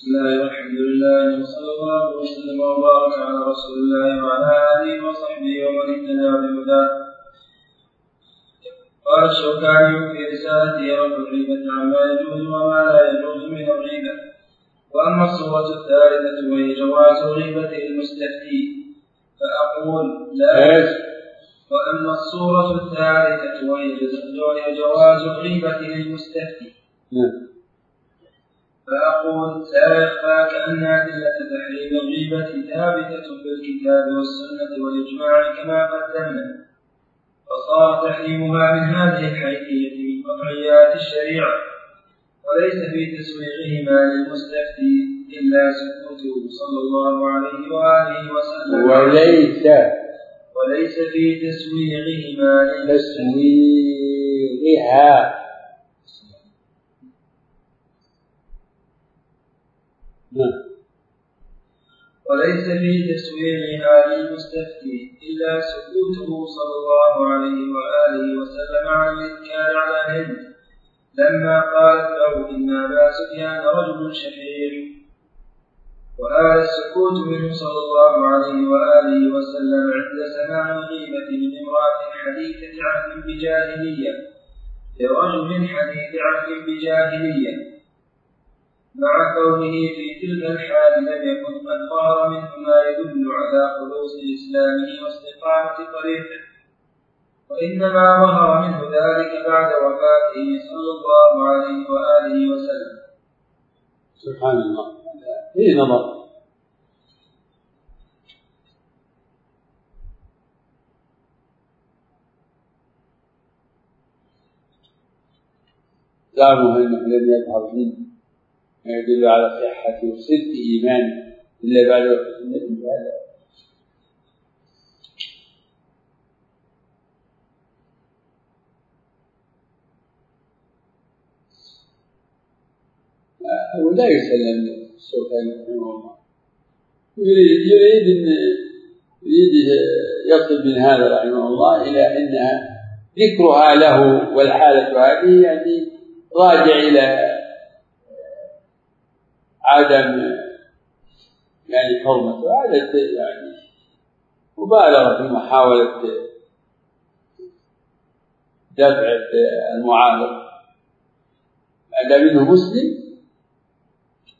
بسم الله والحمد لله وصلى الله وسلم وبارك على رسول الله وعلى آله وصحبه ومن اهتدى بهداه. قال الشوكاني في رسالته رب الغيبة عما يجوز وما لا يجوز من الغيبة. وأما الصورة الثالثة وهي جواز غيبة المستفتي فأقول لا. وأما الصورة الثالثة وهي جواز غيبة المستفتي. نعم. فأقول لا أن أدلة تحريم الغيبة ثابتة في الكتاب والسنة والإجماع كما قدمنا. فصار تحريمها من هذه الحيثية من قطعيات الشريعة وليس في تسويغهما للمستفتي إلا سكوته صلى الله عليه وآله وسلم. وليس. وليس في تسويغهما تسويغها. نعم. وليس في تسويغها للمستفتي إلا سكوته صلى الله عليه وآله وسلم عن الإنكار على الهند. لما قالت له إن أبا سفيان رجل شحيح وهذا السكوت منه صلى الله عليه وآله وسلم عند سماع الغيبة من امرأة حديثة عهد بجاهلية. لرجل حديث عهد بجاهلية. مع كونه في تلك الحال لم يكن قد ظهر منه ما يدل على خلوص إسلامه واستقامة طريقه. وإنما ظهر منه ذلك بعد وفاته صلى الله عليه وآله وسلم. سبحان الله. في نظر؟ زعموا انه لم يظهر منه. يدل على صحة وصدق إيمانه إلا بعد وفاة النبي هذا هو لا يسلم الشوكاني رحمه الله يريد يريد ان يريد يصل من هذا رحمه الله إلى إنها ذكرها له والحالة هذه يعني راجع إلى عدم يعني حرمته هذا يعني مبالغة في محاولة دفع المعارض ما منه مسلم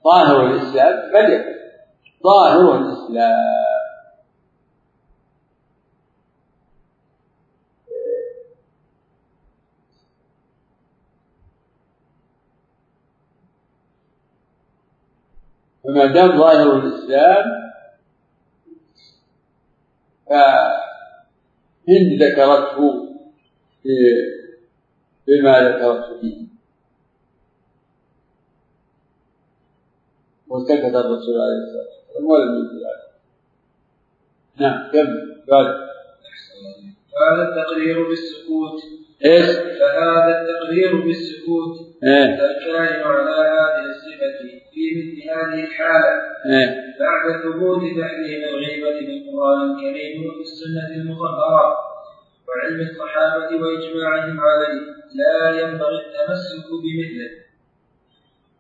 ظاهر الإسلام فليكن. ظاهر الإسلام. فما دام ظاهر الإسلام فهند ذكرته بما ذكرته فيه. وسكت الرسول عليه الصلاة والسلام ولم عليه نعم كم قال. هذا التقرير بالسكوت. إيش؟ فهذا التقرير بالسكوت. إيه. الكائن على هذه هذه الحالة. إيه. بعد ثبوت تحريم الغيبة بالقرآن الكريم وفي السنة المطهرة وعلم الصحابة وإجماعهم عليه لا ينبغي التمسك بمثله.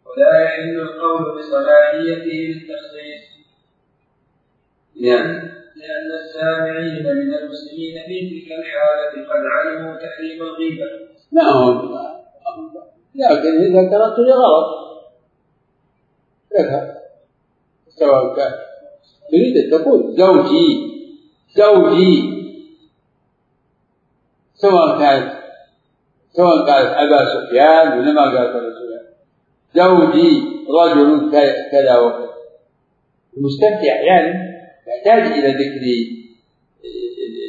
ولا يحل القول بصلاحيته للتخصيص. نعم لأن السامعين من المسلمين في تلك الحالة قد علموا تحريم الغيبة. نعم لكن إذا ذكرته لغرض ذكر سواء كان. تريد أن تقول زوجي زوجي. سواء كانت سواء قالت أبا سفيان ولا ما قالت أبا سفيان. زوجي رجل كذا وكذا. المستمتع يعني يحتاج إلى ذكر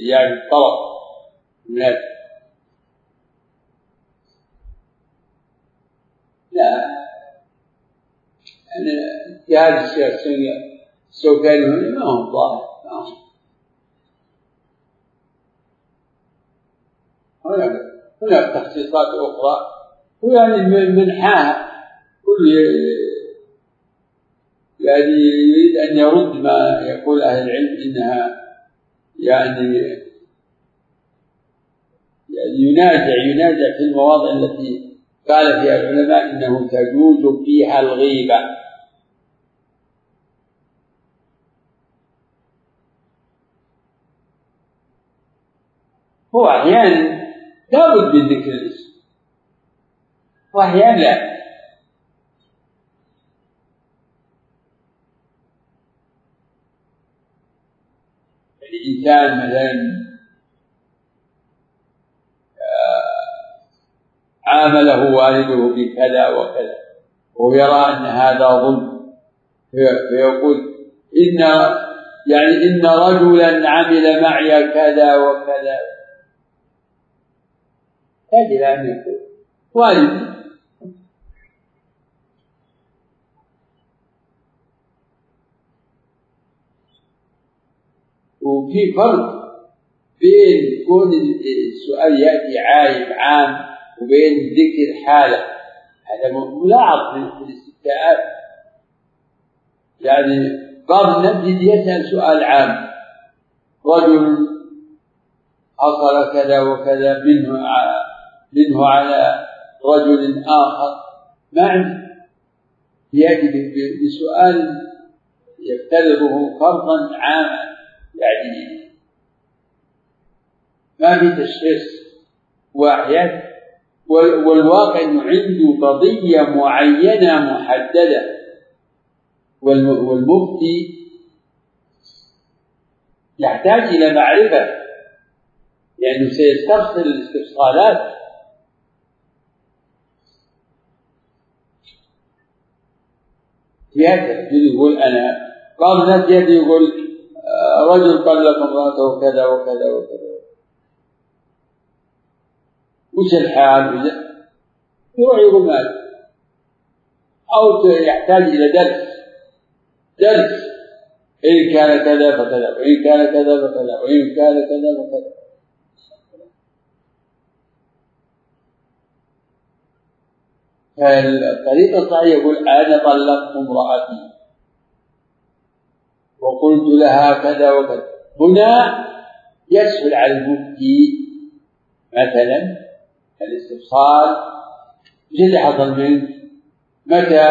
يعني الطلب من هذا. لا. يعني اجتهاد الشيخ الشوكاني هنا ما هو ظاهر ما هو. هناك هناك تخصيصات أخرى ويعني من منحاها كل يعني يريد أن يرد ما يقول أهل العلم إنها يعني يعني ينازع ينازع في المواضع التي قال في العلماء إنه تجوز فيها الغيبة. هو أحيانا لابد من ذكر الاسم. وأحيانا لا. يعني الانسان مثلا عامله والده بكذا وكذا. وهو يرى أن هذا ظلم. فيقول إن يعني إن رجلا عمل معي كذا وكذا. يجب أن يكون والدي. وفي فرق بين كون السؤال يأتي عايم عام وبين ذكر حالة. هذا ملاحظ في الاستفتاءات يعني بعض الناس يسأل سؤال عام. رجل حصل كذا وكذا منه منه على رجل آخر. ما عنده يأتي بسؤال يفترضه فرضا عاما. يعني ما في تشخيص واحد. والواقع إنه عنده قضية معينة محددة. والمفتي يحتاج إلى معرفة. لأنه سيستفصل الاستفصالات. يأتي. يقول أنا الناس يأتي يقول رجل طلق امرأته كذا وكذا وكذا. وش الحال؟ يقول مال أو يحتاج إلى درس. درس. إن كان كذا فكذا وإن كان كذا فكذا وإن كان كذا فكذا. فالطريقة الصحيحة يقول أنا طلقت امرأتي. وقلت لها كذا وكذا. هنا يسهل على المفتي مثلا الاستفصال حصل منك؟ متى؟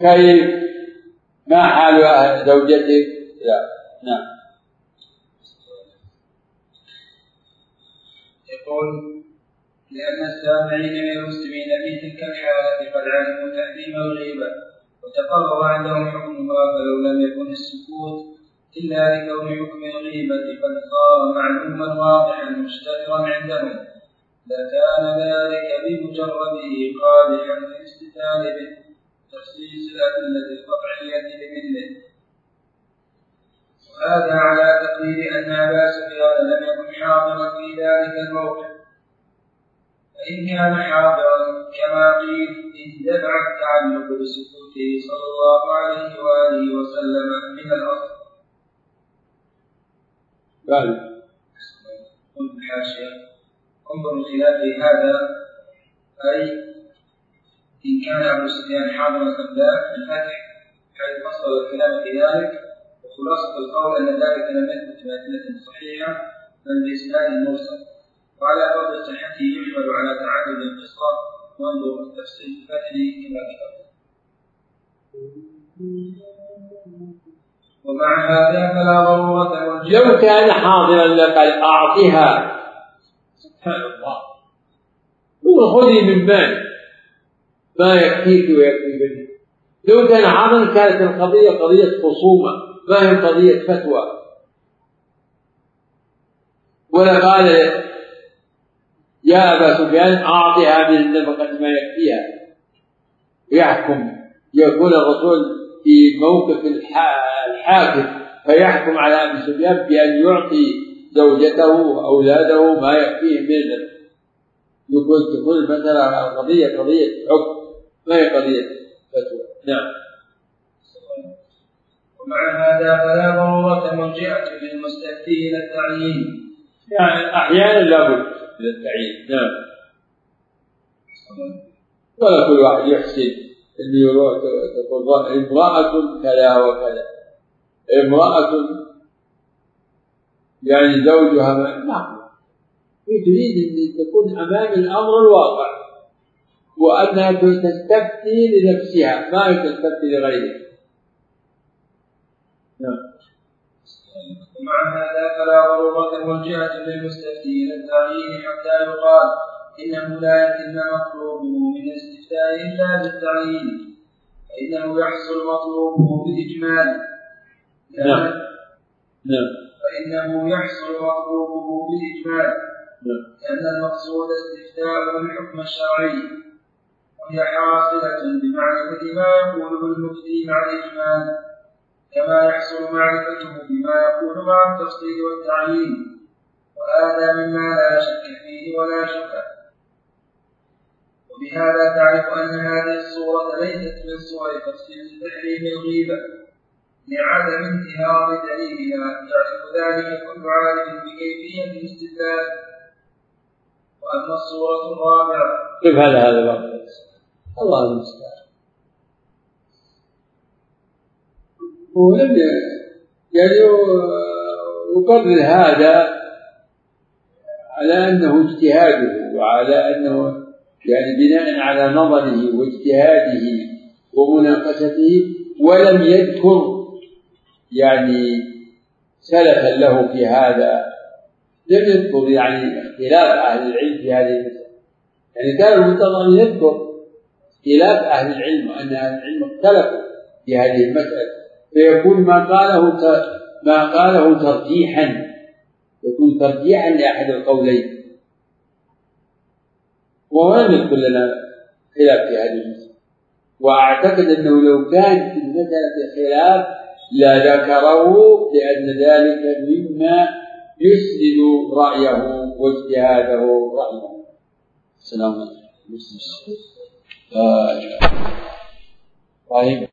كيف؟ ما حال زوجتك؟ لا نعم يقول لأن السامعين من المسلمين في تلك الحالة قد علموا تحريم الغيبة وتقرر عندهم حكمها فلو لم يكن السكوت إلا لكون حكم الغيبة قد صار معلوما واضحا مشتهرا عندهم لكان ذلك بمجرده قادحا في الاستدلال به تخصيص الأدلة القطعية بمثله وهذا على تقدير أن أبا سفيان لم يكن حاضرا في ذلك الموقف فإن كان حاضرا كما قيل اندفع التعلق بسكوته صلى الله عليه وآله وسلم من الأصل. بل قلت الحاشية انظر من خلاف هذا. أي إن كان أبو سفيان حاضرا أم لا الفتح حيث فصل الكلام في ذلك وخلاصة القول أن ذلك لم يثبت بأدلة صحيحة بل بإسناد مرسل وعلى فرض صحته يحمل على تعدد القصة وانظر التفسير الفتح كما ذكرت ومع هذا فلا ضرورة لو كان حاضرا لقال أعطها. سبحان الله قل خذي من مال ما يكفيك ويكفي بني لو كان حاضرا كانت القضية قضية خصومة ما هي قضية فتوى ولا قال يا أبا سفيان أعطها من النفقة ما يكفيها ويحكم يكون الرسول في موقف الحاكم فيحكم على أبي سفيان بأن يعطي زوجته وأولاده ما يكفيه من النفقة يقول تقول مثلا القضية قضية حكم. ما هي قضية فتوى؟ نعم. ومع هذا فلا ضرورة مرجعة للمستفتي إلى التعيين. يعني أحيانا لابد من التعيين. نعم. ولا كل واحد يحسن انه يروح تقول امرأة كذا وكذا. امرأة يعني زوجها ما هي تريد أن تكون أمام الأمر الواقع وأنها تستفتي لنفسها ما تستفتي لغيرها. نعم. ومع هذا فلا ضرورة موجهة للمستفتي إلى التعيين حتى يقال إنه لا يتم مطلوبه من الاستفتاء إلا بالتعيين فإنه يحصل مطلوبه بالإجمال. نعم. نعم. فإنه يحصل مطلوبه بالإجمال نعم. لأن المقصود استفتاء الحكم الشرعي وهي حاصلة بمعرفة ما يقوله المفتي مع الإجمال كما يحصل معرفته بما يكون مع التفصيل والتعيين وهذا مما لا شك فيه ولا شك وبهذا تعرف أن هذه الصورة ليست من صور تفصيل تحريم الغيبة لعدم انتهاض دليلها يعرف ذلك كل عالم بكيفية الاستدلال. وأما الصورة الرابعة. كيف هذا هذا الله المستعان. ولم يعني يقرر هذا على أنه اجتهاده وعلى أنه يعني بناء على نظره واجتهاده ومناقشته ولم يذكر يعني سلفا له في هذا. لم يذكر يعني اختلاف أهل العلم في هذه المسألة. يعني كان المفترض أن يذكر اختلاف أهل العلم وأن أهل العلم اختلفوا في هذه المسألة. فيكون ما قاله ما قاله ترجيحا. يكون ترجيحا لأحد القولين. وهو لم يذكر لنا خلاف في هذه المسألة. وأعتقد أنه لو كان في المسألة خلاف لذكره لأن ذلك مما يسند رأيه واجتهاده رحمه السلام عليكم. طيب